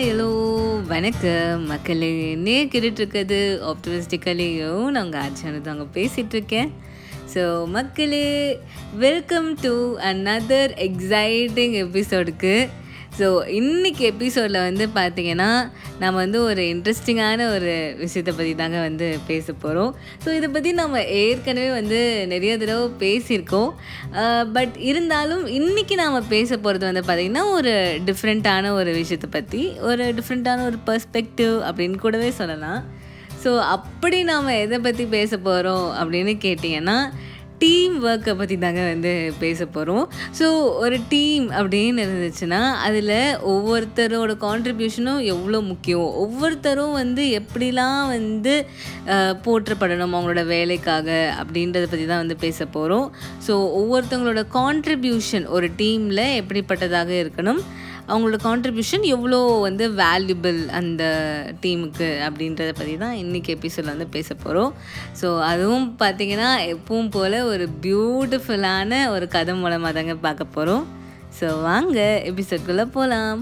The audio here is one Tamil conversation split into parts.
ஹாய் ஹலோ வணக்கம். மக்களே நே கேட்டுட்ருக்கிறது ஆப்டமிஸ்டிக்கலையும் நான் உங்கள் ஆச்சானது அங்கே பேசிகிட்ருக்கேன் ஸோ மக்களே வெல்கம் டு அனதர் எக்ஸைட்டிங் எபிசோடுக்கு ஸோ இன்றைக்கி எபிசோடில் வந்து பார்த்திங்கன்னா நம்ம வந்து ஒரு இன்ட்ரெஸ்டிங்கான ஒரு விஷயத்தை பற்றி தாங்க வந்து பேச போகிறோம் ஸோ இதை பற்றி நம்ம ஏற்கனவே வந்து நிறைய தடவை பேசியிருக்கோம். பட் இருந்தாலும் இன்றைக்கி நாம் பேச போகிறது வந்து பார்த்திங்கன்னா ஒரு டிஃப்ரெண்ட்டான ஒரு விஷயத்தை பற்றி ஒரு டிஃப்ரெண்ட்டான ஒரு பர்ஸ்பெக்டிவ் அப்படின்னு கூடவே சொல்லலாம். ஸோ அப்படி நாம் எதை பற்றி பேச போகிறோம் அப்படின்னு கேட்டிங்கன்னா டீம் ஒர்க்கை பற்றி தாங்க வந்து பேச போகிறோம் ஸோ ஒரு டீம் அப்படின்னு இருந்துச்சுன்னா அதில் ஒவ்வொருத்தரோட கான்ட்ரிபியூஷனும் எவ்வளோ முக்கியம்? ஒவ்வொருத்தரும் வந்து எப்படிலாம் வந்து போற்றப்படணும் அவங்களோட வேலைக்காக அப்படின்றத பற்றி தான் வந்து பேச போகிறோம் ஸோ ஒவ்வொருத்தவங்களோட கான்ட்ரிபியூஷன் ஒரு டீமில் எப்படிப்பட்டதாக இருக்கணும்? அவங்களோட கான்ட்ரிபியூஷன் எவ்வளோ வந்து வேல்யூபிள் அந்த டீமுக்கு அப்படின்றத பற்றி தான் இன்றைக்கி எபிசோடில் வந்து பேச போகிறோம் ஸோ அதுவும் பார்த்திங்கன்னா எப்பவும் போல் ஒரு பியூட்டிஃபுல்லான ஒரு கதை மூலமாக தாங்க பார்க்க போகிறோம் ஸோ வாங்க எபிசோட்குள்ளே போகலாம்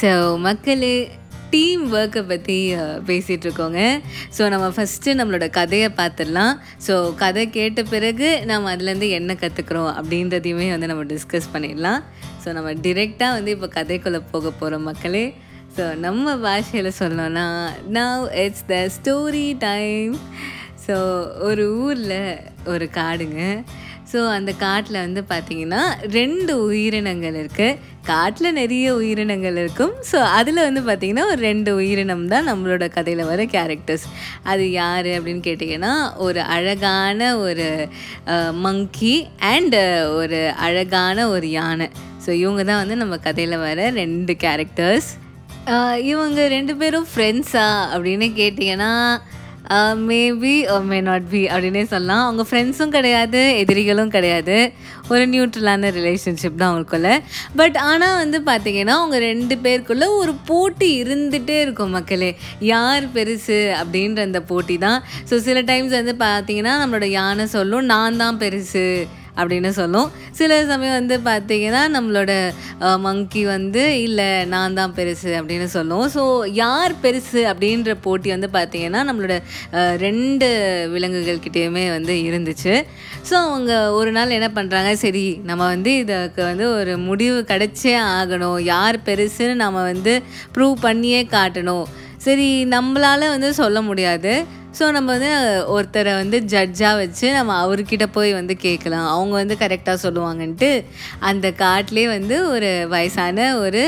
ஸோ மக்களே டீம் ஒர்க்கை பற்றி பேசிகிட்டு இருக்கோங்க ஸோ நம்ம ஃபஸ்ட்டு நம்மளோட கதையை பார்த்துடலாம். ஸோ கதை கேட்ட பிறகு நம்ம அதுலேருந்து என்ன கற்றுக்குறோம் அப்படின்றதையுமே வந்து நம்ம டிஸ்கஸ் பண்ணிடலாம். ஸோ நம்ம டிரெக்டாக வந்து இப்போ கதைக்குள்ளே போக போகிற மக்களே. ஸோ நம்ம பாஷையில் சொல்லணும்னா now it's the story time so ஒரு ஊரில் ஒரு காடுங்க. ஸோ அந்த காட்டில் வந்து பார்த்திங்கன்னா ரெண்டு உயிரினங்கள் இருக்குது காட்டில் நிறைய உயிரினங்கள் இருக்கும். ஸோ அதில் வந்து பார்த்திங்கன்னா ஒரு ரெண்டு உயிரினம் தான் நம்மளோட கதையில் வர கேரக்டர்ஸ் அது யார் அப்படின்னு கேட்டிங்கன்னா ஒரு அழகான ஒரு மங்கி அண்டு ஒரு அழகான ஒரு யானை. ஸோ இவங்க தான் வந்து நம்ம கதையில் வர ரெண்டு கேரக்டர்ஸ் இவங்க ரெண்டு பேரும் ஃப்ரெண்ட்ஸா அப்படின்னு கேட்டிங்கன்னா மேபி மே நாட் பி அப்படின்னே சொல்லலாம். அவங்க ஃப்ரெண்ட்ஸும் கிடையாது எதிரிகளும் கிடையாது. ஒரு நியூட்ரலான ரிலேஷன்ஷிப் தான் அவங்களுக்குள்ள பட் ஆனால் வந்து பார்த்திங்கன்னா அவங்க ரெண்டு பேருக்குள்ளே ஒரு போட்டி இருந்துகிட்டே இருக்கும் மக்களே. யார் பெருசு அப்படின்ற அந்த போட்டி தான். ஸோ சில டைம்ஸ் வந்து பார்த்திங்கன்னா நம்மளோட யானை சொல்லும் நான் தான் பெருசு. அப்படின்னு சொல்லும். சில சமயம் வந்து பார்த்திங்கன்னா நம்மளோட மங்கி வந்து இல்லை நான் தான் பெருசு அப்படின்னு சொல்லும். ஸோ யார் பெருசு அப்படின்ற போட்டி வந்து பார்த்திங்கன்னா நம்மளோட ரெண்டு விலங்குகள்கிட்டேயுமே வந்து இருந்துச்சு. ஸோ அவங்க ஒரு நாள் என்ன பண்ணுறாங்க சரி நம்ம வந்து இதுக்கு வந்து ஒரு முடிவு கிடச்சே ஆகணும். யார் பெருசுன்னு நம்ம வந்து ப்ரூவ் பண்ணியே காட்டணும். சரி நம்மளால் வந்து சொல்ல முடியாது. ஸோ நம்ம வந்து ஒருத்தரை வந்து ஜட்ஜாக வச்சு நம்ம அவர்கிட்ட போய் வந்து கேட்கலாம். அவங்க வந்து கரெக்டாக சொல்லுவாங்கன்ட்டு அந்த காட்டிலே வந்து ஒரு வயசான ஒரு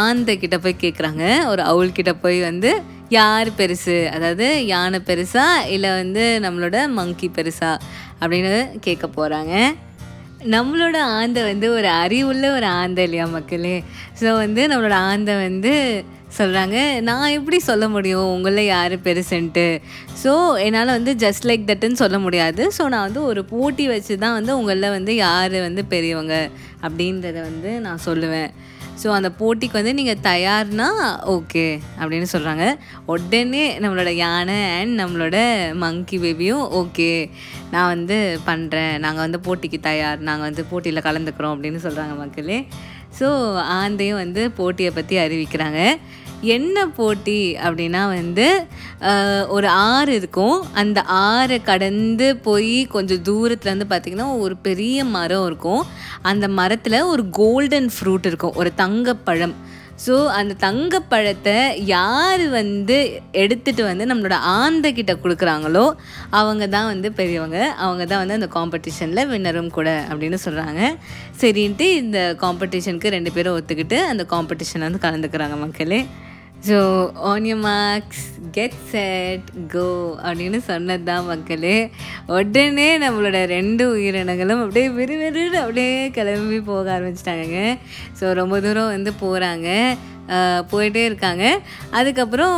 ஆந்தை கிட்ட போய் கேட்குறாங்க. ஒரு அவள்கிட்ட போய் வந்து யார் பெருசு? அதாவது யானை பெருசா இல்லை வந்து நம்மளோட மங்கி பெருசா? அப்படின்னு கேட்க போகிறாங்க நம்மளோட ஆந்தை வந்து ஒரு அறிவுள்ள ஒரு ஆந்தை இல்லையா மக்களே? ஸோ வந்து நம்மளோட ஆந்தை வந்து சொல்கிறாங்க நான் எப்படி சொல்ல முடியும்? உங்களில் யார் பெருசுன்ட்டு. ஸோ என்னால் வந்து ஜஸ்ட் லைக் தட்டுன்னு சொல்ல முடியாது. ஸோ நான் வந்து ஒரு போட்டி வச்சு தான் வந்து உங்களில் வந்து யார் வந்து பெரியவங்க அப்படின்றத வந்து நான் சொல்லுவேன். ஸோ அந்த போட்டிக்கு வந்து நீங்கள் தயார்னா ஓகே அப்படின்னு சொல்கிறாங்க உடனே நம்மளோட யானை அண்ட் நம்மளோட மங்கி பேபியும் ஓகே நான் வந்து பண்ணுறேன் நாங்கள் வந்து போட்டிக்கு தயார். நாங்கள் வந்து போட்டியில் கலந்துக்கிறோம் அப்படின்னு சொல்கிறாங்க மக்களே. ஸோ ஆந்தையும் வந்து போட்டியை பற்றி அறிவிக்கிறாங்க. என்ன போட்டி அப்படின்னா வந்து ஒரு ஆறு இருக்கும். அந்த ஆறை கடந்து போய் கொஞ்சம் தூரத்தில் பார்த்திங்கன்னா ஒரு பெரிய மரம் இருக்கும். அந்த மரத்தில் ஒரு கோல்டன் ஃப்ரூட் இருக்கும். ஒரு தங்கப்பழம். ஸோ அந்த தங்கப்பழத்தை யார் வந்து எடுத்துகிட்டு வந்து நம்மளோட ஆந்தை கிட்ட கொடுக்குறாங்களோ அவங்க தான் வந்து பெரியவங்க. அவங்க தான் வந்து அந்த காம்படிஷனில் வின்னரும் கூட அப்படின்னு சொல்கிறாங்க சரின்ட்டு இந்த காம்படிஷனுக்கு ரெண்டு பேரும் ஒத்துக்கிட்டு அந்த காம்படிஷன் வந்து கலந்துக்கிறாங்க மக்களே. So on you marks get set go அப்படின்னு சொன்னது தான் மக்களே. உடனே நம்மளோட ரெண்டு உயிரினங்களும் அப்படியே விறுவிறுன்னு அப்படியே கிளம்பி போக ஆரம்பிச்சிட்டாங்க ஸோ ரொம்ப தூரம் வந்து போகிறாங்க போயிட்டே இருக்காங்க. அதுக்கப்புறம்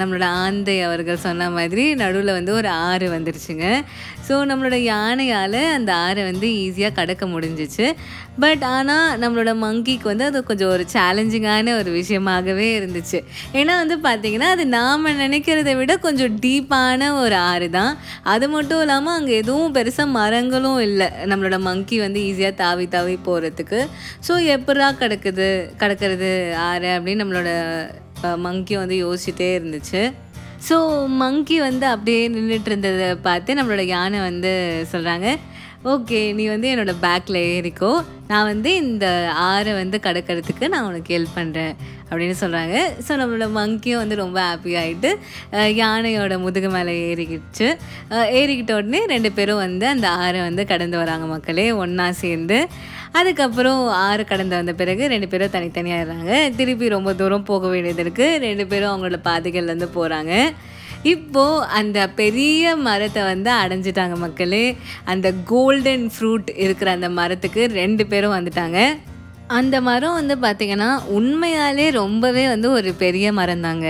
நம்மளோட ஆந்தை அவர்கள் சொன்ன மாதிரி நடுவில் வந்து ஒரு ஆறு வந்துருச்சுங்க. ஸோ நம்மளோட யானையால் அந்த ஆறை வந்து ஈஸியாக கடக்க முடிஞ்சிச்சு. பட் ஆனால் நம்மளோட மங்கிக்கு வந்து அது கொஞ்சம் ஒரு சேலஞ்சிங்கான ஒரு விஷயமாகவே இருந்துச்சு. ஏன்னா வந்து பார்த்திங்கன்னா அது நாம் நினைக்கிறத விட கொஞ்சம் டீப்பான ஒரு ஆறு தான். அது மட்டும் இல்லாமல் அங்கே எதுவும் பெருசாக மரங்களும் இல்லை. நம்மளோட மங்கி வந்து ஈஸியாக தாவி தாவி போகிறதுக்கு ஸோ எப்படா கிடக்குது கிடக்கிறது ஆறு அப்படின்னு நம்மளோட மங்கி வந்து யோசிச்சுட்டே இருந்துச்சு. ஸோ மங்கி வந்து அப்படியே நின்றுட்டு இருந்ததை பார்த்து நம்மளோட யானை வந்து சொல்கிறாங்க ஓகே நீ வந்து என்னோடய பேக்கில் ஏறிக்கோ. நான் வந்து இந்த ஆறை வந்து கடக்கிறதுக்கு நான் உனக்கு ஹெல்ப் பண்ணுறேன் அப்படின்னு சொல்கிறாங்க ஸோ நம்மளோட மங்கியும் வந்து ரொம்ப ஹாப்பி ஆகிட்டு யானையோட முதுகு மேலே ஏறிக்கிச்சு. ஏறிக்கிட்ட உடனே ரெண்டு பேரும் வந்து அந்த ஆறை வந்து கடந்து வராங்க மக்களே ஒன்றா சேர்ந்து. அதுக்கப்புறம் ஆறு கடந்து வந்த பிறகு ரெண்டு பேரும் தனித்தனியாகிறாங்க திருப்பி ரொம்ப தூரம் போக வேண்டியது இருக்குது ரெண்டு பேரும் அவங்களோட பாதைகள்லேருந்து போகிறாங்க இப்போது அந்த பெரிய மரத்தை வந்து அடைஞ்சிட்டாங்க மக்களே. அந்த கோல்டன் ஃப்ரூட் இருக்கிற அந்த மரத்துக்கு ரெண்டு பேரும் வந்துட்டாங்க. அந்த மரம் வந்து பார்த்திங்கன்னா உண்மையாலே ரொம்பவே வந்து ஒரு பெரிய மரம் தாங்க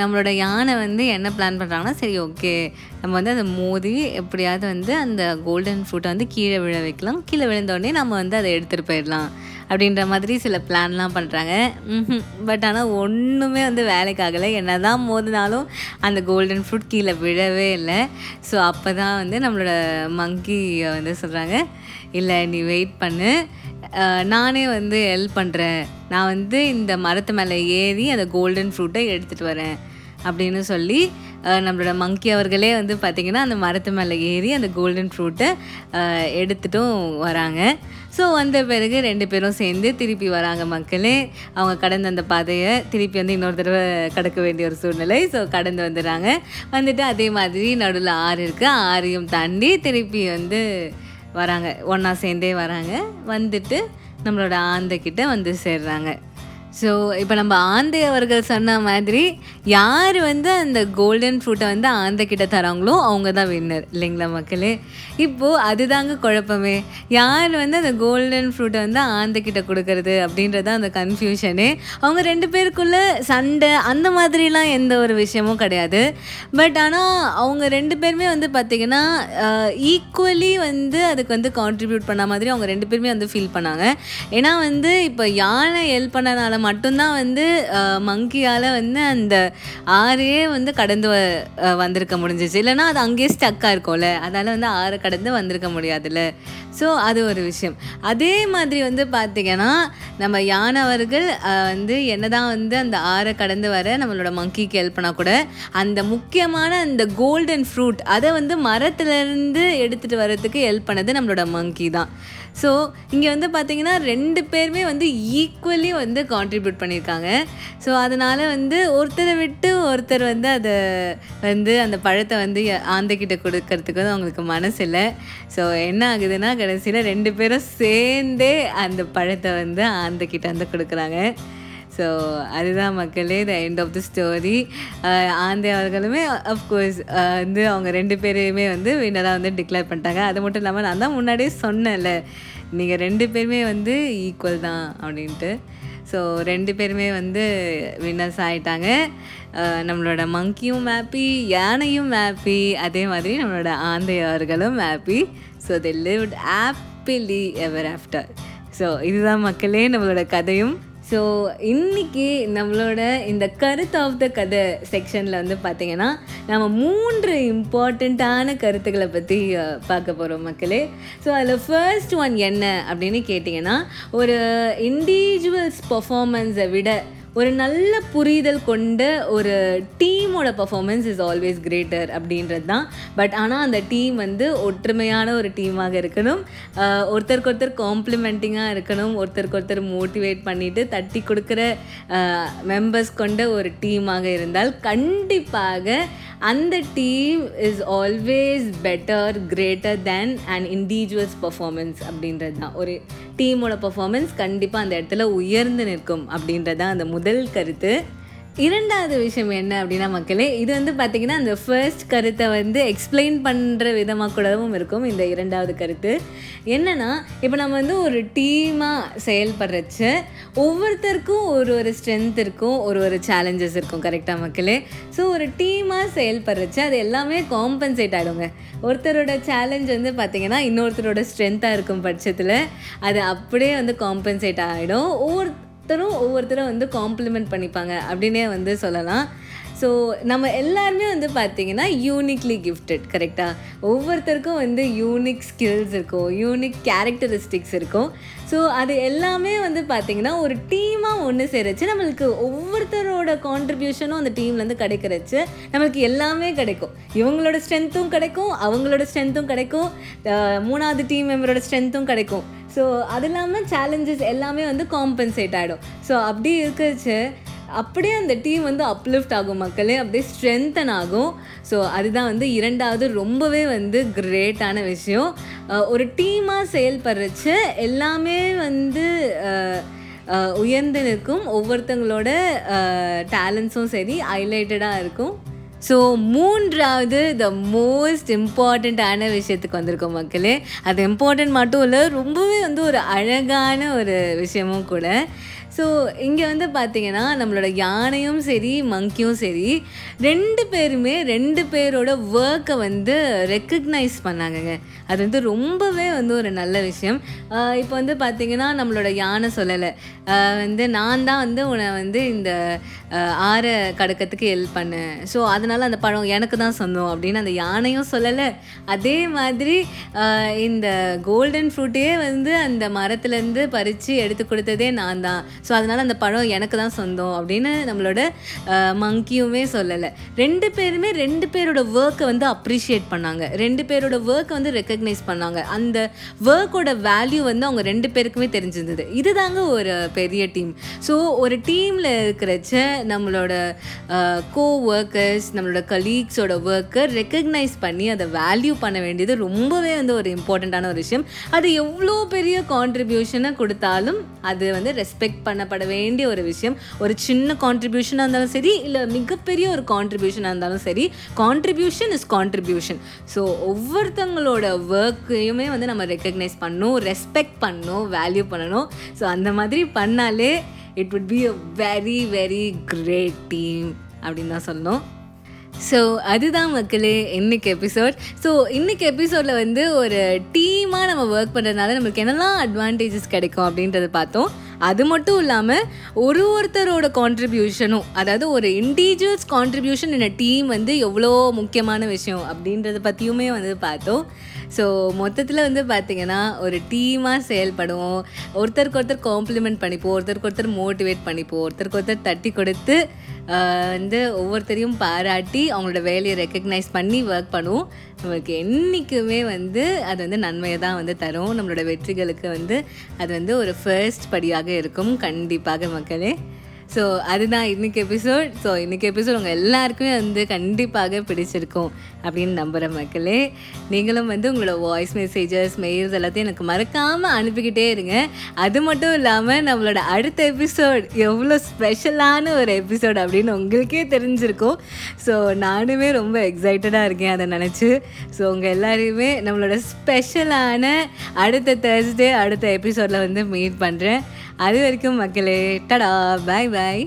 நம்மளோட யானை வந்து என்ன பிளான் பண்ணுறாங்கன்னா சரி ஓகே நம்ம வந்து அதை மோதி எப்படியாவது வந்து அந்த கோல்டன் ஃப்ரூட்டை வந்து கீழே விழ வைக்கலாம். கீழே விழுந்தோடனே நம்ம வந்து அதை எடுத்துகிட்டு போயிடலாம். அப்படின்ற மாதிரி சில பிளான்லாம் பண்ணுறாங்க பட் ஆனால் ஒன்றுமே வந்து வேலைக்காகலை. என்ன தான் மோதினாலும் அந்த கோல்டன் ஃப்ரூட் கீழே விழவே இல்லை. ஸோ அப்போ தான் வந்து நம்மளோட மங்கி வந்து சொல்கிறாங்க இல்லை நீ வெயிட் பண்ணு. நானே வந்து ஹெல்ப் பண்ணுறேன் நான் வந்து இந்த மரத்து மேலே ஏறி அந்த கோல்டன் ஃப்ரூட்டை எடுத்துகிட்டு வரேன். அப்படின்னு சொல்லி நம்மளோட மங்கி அவர்களே வந்து பார்த்திங்கன்னா அந்த மரத்து மேலே ஏறி அந்த கோல்டன் ஃப்ரூட்டை எடுத்துட்டும் வராங்க. ஸோ வந்த பிறகு ரெண்டு பேரும் சேர்ந்து திருப்பி வராங்க மக்களே. அவங்க கடந்த அந்த பாதையை திருப்பி வந்து இன்னொரு தடவை கடக்க வேண்டிய ஒரு சூழ்நிலை. ஸோ கடந்து வந்துடுறாங்க. வந்துட்டு அதே மாதிரி நடுவில் ஆறு இருக்குது ஆறையும் தாண்டி திருப்பி வந்து வராங்க. ஒன்றா சேர்ந்தே வராங்க. வந்துட்டு நம்மளோட ஆந்தைக்கிட்ட வந்து சேர்றாங்க. ஸோ இப்போ நம்ம ஆந்தை அவர்கள் சொன்ன மாதிரி யார் வந்து அந்த கோல்டன் ஃப்ரூட்டை வந்து ஆந்தை கிட்ட தராங்களோ அவங்க தான் வின்னர் இல்லைங்களா மக்களே? இப்போது அதுதாங்க குழப்பமே. யார் வந்து அந்த கோல்டன் ஃப்ரூட்டை வந்து ஆந்தைக்கிட்ட கொடுக்கறது அப்படின்றது அந்த கன்ஃபியூஷனு அவங்க ரெண்டு பேருக்குள்ள சண்டை அந்த மாதிரிலாம் எந்த ஒரு விஷயமும் கிடையாது. பட் ஆனால் அவங்க ரெண்டு பேருமே வந்து பார்த்திங்கன்னா ஈக்குவலி வந்து அதுக்கு வந்து கான்ட்ரிபியூட் பண்ண மாதிரி அவங்க ரெண்டு பேருமே வந்து ஃபீல் பண்ணாங்க. ஏன்னா வந்து இப்போ யானை ஹெல்ப் பண்ணனால மட்டும்தான் வந்து மங்கியால் வந்து அந்த ஆறையே வந்து கடந்து வ வந்திருக்க முடிஞ்சிச்சு. இல்லைன்னா அது அங்கேயே ஸ்டக்காக இருக்கும்ல. அதனால் வந்து ஆறை கடந்து வந்திருக்க முடியாதுல்ல. ஸோ அது ஒரு விஷயம். அதே மாதிரி வந்து பார்த்திங்கன்னா நம்ம யானவர்கள் அஹ், வந்து என்னதான் வந்து அந்த ஆறை கடந்து வர நம்மளோட மங்கிக்கு ஹெல்ப் பண்ணால் கூட அந்த முக்கியமான அந்த கோல்டன் ஃப்ரூட் அதை வந்து மரத்துலேருந்து எடுத்துகிட்டு வர்றதுக்கு ஹெல்ப் பண்ணது நம்மளோட மங்கி தான். ஸோ இங்கே வந்து பார்த்திங்கன்னா ரெண்டு பேருமே வந்து ஈக்குவலி வந்து கான்ட்ரிபியூட் பண்ணியிருக்காங்க ஸோ அதனால் வந்து ஒருத்தரை விட்டு ஒருத்தர் வந்து அதை வந்து அந்த பழத்தை வந்து ஆந்தைக்கிட்ட கொடுக்கறதுக்கு வந்து அவங்களுக்கு மனசு இல்லை. ஸோ என்ன ஆகுதுன்னா கடைசியில் ரெண்டு பேரும் சேர்ந்தே அந்த பழத்தை வந்து ஆந்தைக்கிட்ட வந்து கொடுக்குறாங்க. ஸோ அதுதான் மக்களே the end of the story ஆந்தை அவர்களுமே அஃப்கோர்ஸ் uh, வந்து அவங்க ரெண்டு பேரையுமே வந்து வின்னராக வந்து டிக்ளேர் பண்ணிட்டாங்க. அது மட்டும் இல்லாமல் நான் தான் முன்னாடியே சொன்னேன்ல நீங்கள் ரெண்டு பேருமே வந்து ஈக்குவல் தான் அப்படின்ட்டு. ஸோ ரெண்டு பேருமே வந்து வின்னர்ஸ் ஆகிட்டாங்க uh, நம்மளோட மங்கியும் ஹாப்பி யானையும் ஹாப்பி அதே மாதிரி நம்மளோட ஆந்தையவர்களும் happy so they lived happily ever after so இதுதான் மக்களே நம்மளோட கதையும். ஸோ இன்னைக்கு நம்மளோட இந்த கருத்து ஆஃப் த கதை செக்ஷனில் வந்து பார்த்தீங்கன்னா நம்ம மூன்று இம்பார்ட்டண்ட்டான கருத்துக்களை பற்றி பார்க்க போகிறோம் மக்களே. ஸோ அதில் ஃபர்ஸ்ட் ஒன் என்ன அப்படின்னு கேட்டிங்கன்னா ஒரு இண்டிவிஜுவல்ஸ் பர்ஃபார்மன்ஸை விட ஒரு நல்ல புரிதல் கொண்ட ஒரு டீமோட பர்ஃபார்மன்ஸ் இஸ் ஆல்வேஸ் கிரேட்டர் அப்படின்றது தான் பட் ஆனால் அந்த டீம் வந்து ஒற்றுமையான ஒரு டீமாக இருக்கணும். ஒருத்தருக்கு ஒருத்தர் காம்ப்ளிமெண்டிங்காக இருக்கணும். ஒருத்தருக்கு ஒருத்தர் மோட்டிவேட் பண்ணிவிட்டு தட்டி கொடுக்குற மெம்பர்ஸ் கொண்ட ஒரு டீமாக இருந்தால் கண்டிப்பாக அந்த team is always better greater than and individuals performance அப்படின்றது தான் ஒரு டீமோட பர்ஃபார்மன்ஸ் கண்டிப்பாக அந்த இடத்துல உயர்ந்து நிற்கும் அப்படின்றது தான் அந்த முதல் கருத்து. இரண்டாவது விஷயம் என்ன அப்படின்னா மக்களே இது வந்து பார்த்திங்கன்னா அந்த ஃபர்ஸ்ட் கருத்தை வந்து எக்ஸ்பிளைன் பண்ணுற விதமாக கூடவும் இருக்கும் இந்த இரண்டாவது கருத்து. என்னென்னா இப்போ நம்ம வந்து ஒரு டீமாக செயல்படுறச்ச ஒவ்வொருத்தருக்கும் ஒரு ஒரு ஸ்ட்ரென்த் இருக்கும் ஒரு ஒரு சேலஞ்சஸ் இருக்கும் கரெக்டாக மக்களே? ஸோ ஒரு டீமாக செயல்படுறச்ச அது எல்லாமே காம்பன்சேட் ஆகிடுங்க ஒருத்தரோட சேலஞ்ச் வந்து பார்த்திங்கன்னா இன்னொருத்தரோட ஸ்ட்ரென்த்தாக இருக்கும் பட்சத்தில் அது அப்படியே வந்து காம்பன்சேட் ஆகிடும் ஒவ்வொரு ஒவ்வொருத்தரும் ஒவ்வொருத்தரும் வந்து காம்ப்ளிமெண்ட் பண்ணிப்பாங்க அப்படின்னே வந்து சொல்லலாம். ஸோ நம்ம எல்லாருமே வந்து பார்த்திங்கன்னா யூனிக்லி கிஃப்டட் கரெக்டாக ஒவ்வொருத்தருக்கும் வந்து யூனிக் ஸ்கில்ஸ் இருக்கும் யூனிக் கேரக்டரிஸ்டிக்ஸ் இருக்கும். ஸோ அது எல்லாமே வந்து பார்த்திங்கன்னா ஒரு டீமாக ஒன்று சேரச்சு நம்மளுக்கு ஒவ்வொருத்தரோட கான்ட்ரிபியூஷனும் அந்த டீம்லேருந்து கிடைக்கிறச்சு நம்மளுக்கு எல்லாமே கிடைக்கும். இவங்களோட ஸ்ட்ரென்த்தும் கிடைக்கும் அவங்களோட ஸ்ட்ரென்த்தும் கிடைக்கும் மூணாவது டீம் மெம்பரோட ஸ்ட்ரென்த்தும் கிடைக்கும். ஸோ அது இல்லாமல் சேலஞ்சஸ் எல்லாமே வந்து காம்பன்சேட் ஆகிடும் ஸோ அப்படி இருக்கிறச்சு அப்படியே அந்த டீம் வந்து அப்லிஃப்ட் ஆகும் மக்களே அப்படியே ஸ்ட்ரென்தன் ஆகும். ஸோ அதுதான் வந்து இரண்டாவது ரொம்பவே வந்து கிரேட்டான விஷயம். ஒரு டீமாக செயல்படுறச்சு எல்லாமே வந்து உயர்ந்து நிற்கும். ஒவ்வொருத்தங்களோட டேலண்ட்ஸும் சரி ஹைலைட்டடாக இருக்கும். ஸோ மூன்றாவது த மோஸ்ட் இம்பார்ட்டண்ட்டான விஷயத்துக்கு வந்திருக்கோம் மக்களே. அது இம்பார்ட்டண்ட் மட்டும் இல்லை ரொம்பவே வந்து ஒரு அழகான ஒரு விஷயமும் கூட. ஸோ இங்கே வந்து பார்த்திங்கன்னா நம்மளோட யானையும் சரி மங்கியும் சரி ரெண்டு பேருமே ரெண்டு பேரோட ஒர்க்கை வந்து ரெக்கக்னைஸ் பண்ணாங்கங்க. அது வந்து ரொம்பவே வந்து ஒரு நல்ல விஷயம். இப்போ வந்து பார்த்திங்கன்னா நம்மளோட யானை சொல்லலை. வந்து நான் தான் வந்து உன்னை வந்து இந்த ஆற கடக்கிறதுக்கு ஹெல்ப் பண்ணேன். ஸோ அதனால் அந்த பழம் எனக்கு தான் சொந்தம் அப்படின்னு அந்த யானையும் சொல்லலை. அதே மாதிரி இந்த கோல்டன் ஃப்ரூட்டையே வந்து அந்த மரத்துலேருந்து பறித்து எடுத்து கொடுத்ததே நான் தான். ஸோ அதனால் அந்த பழம் எனக்கு தான் சொந்தம் அப்படின்னு நம்மளோட மங்கியுமே சொல்லலை. ரெண்டு பேருமே ரெண்டு பேரோட ஒர்க்கை வந்து அப்ரிஷியேட் பண்ணாங்க. ரெண்டு பேரோட ஒர்க்கை வந்து ரெக்கக்னைஸ் பண்ணாங்க. அந்த ஒர்க்கோட வேல்யூ வந்து அவங்க ரெண்டு பேருக்குமே தெரிஞ்சிருந்தது. இதுதாங்க ஒரு பெரிய டீம் ஸோ ஒரு டீமில் இருக்கிறச்ச நம்மளோட கோ ஒர்க்கர்ஸ் நம்மளோட கலீக்ஸோட ஒர்க்கை ரெக்கக்னைஸ் பண்ணி அதை வேல்யூ பண்ண வேண்டியது ரொம்பவே வந்து ஒரு இம்பார்ட்டண்ட்டான ஒரு விஷயம். அது எவ்வளோ பெரிய கான்ட்ரிபியூஷனை கொடுத்தாலும் அது வந்து ரெஸ்பெக்ட் பண்ணப்பட வேண்டிய ஒரு விஷயம். ஒரு சின்ன கான்ட்ரிபியூஷனாக இருந்தாலும் சரி இல்லை மிகப்பெரிய ஒரு கான்ட்ரிபியூஷனாக இருந்தாலும் சரி கான்ட்ரிபியூஷன் இஸ் கான்ட்ரிபியூஷன் ஸோ ஒவ்வொருத்தங்களோட ஒர்க்கையுமே வந்து நம்ம ரெக்கக்னைஸ் பண்ணணும் ரெஸ்பெக்ட் பண்ணணும் வேல்யூ பண்ணணும். ஸோ அந்த மாதிரி பண்ணாலே it would be a very very great team அப்படின்னு தான் சொல்லணும். ஸோ அதுதான் மக்களே இன்னைக்கு எபிசோட் ஸோ இன்னைக்கு எபிசோடில் வந்து ஒரு டீமாக நம்ம ஒர்க் பண்ணுறதுனால நம்மளுக்கு என்னெல்லாம் அட்வான்டேஜஸ் கிடைக்கும் அப்படின்றத பார்த்தோம். அது மட்டும் இல்லாமல் ஒரு ஒருத்தரோட கான்ட்ரிபியூஷனும் அதாவது ஒரு இண்டிவிஜுவல்ஸ் கான்ட்ரிபியூஷன் இன் டீம் வந்து எவ்வளோ முக்கியமான விஷயம் அப்படின்றத பற்றியுமே வந்து பார்த்தோம். ஸோ மொத்தத்தில் வந்து பார்த்திங்கன்னா ஒரு டீமாக செயல்படுவோம். ஒருத்தருக்கு ஒருத்தர் காம்ப்ளிமெண்ட் பண்ணிப்போம் ஒருத்தருக்கு ஒருத்தர் மோட்டிவேட் பண்ணிப்போம் ஒருத்தருக்கு ஒருத்தர் தட்டி கொடுத்து வந்து ஒவ்வொருத்தரையும் பாராட்டி அவங்களோட வேலையை ரெக்கக்னைஸ் பண்ணி ஒர்க் பண்ணுவோம். நம்மளுக்கு என்றைக்குமே வந்து அது வந்து நன்மையை தான் வந்து தரும். நம்மளோட வெற்றிகளுக்கு வந்து அது வந்து ஒரு ஃபர்ஸ்ட் படியாக இருக்கும் கண்டிப்பாக மக்களே. ஸோ அதுதான் இன்றைக்கி எபிசோட் ஸோ இன்றைக்கி எபிசோட் உங்கள் எல்லாருக்குமே வந்து கண்டிப்பாக பிடிச்சிருக்கும் அப்படின்னு நம்புகிற மக்களே. நீங்களும் வந்து உங்களோட வாய்ஸ் மெசேஜஸ் மெயில்ஸ் எல்லாத்தையும் எனக்கு மறக்காமல் அனுப்பிக்கிட்டே இருங்க. அது மட்டும் இல்லாமல் நம்மளோட அடுத்த எபிசோட் எவ்வளோ ஸ்பெஷலான ஒரு எபிசோட் அப்படின்னு உங்களுக்கே தெரிஞ்சிருக்கும். ஸோ நானுமே ரொம்ப எக்ஸைட்டடாக இருக்கேன் அதை நினச்சி. ஸோ உங்கள் எல்லாரையுமே நம்மளோட ஸ்பெஷலான அடுத்த தேர்ஸ்டே அடுத்த எபிசோடில் வந்து மீட் பண்ணுறேன் அது வரைக்கும் மக்களே டடா பாய் பாய்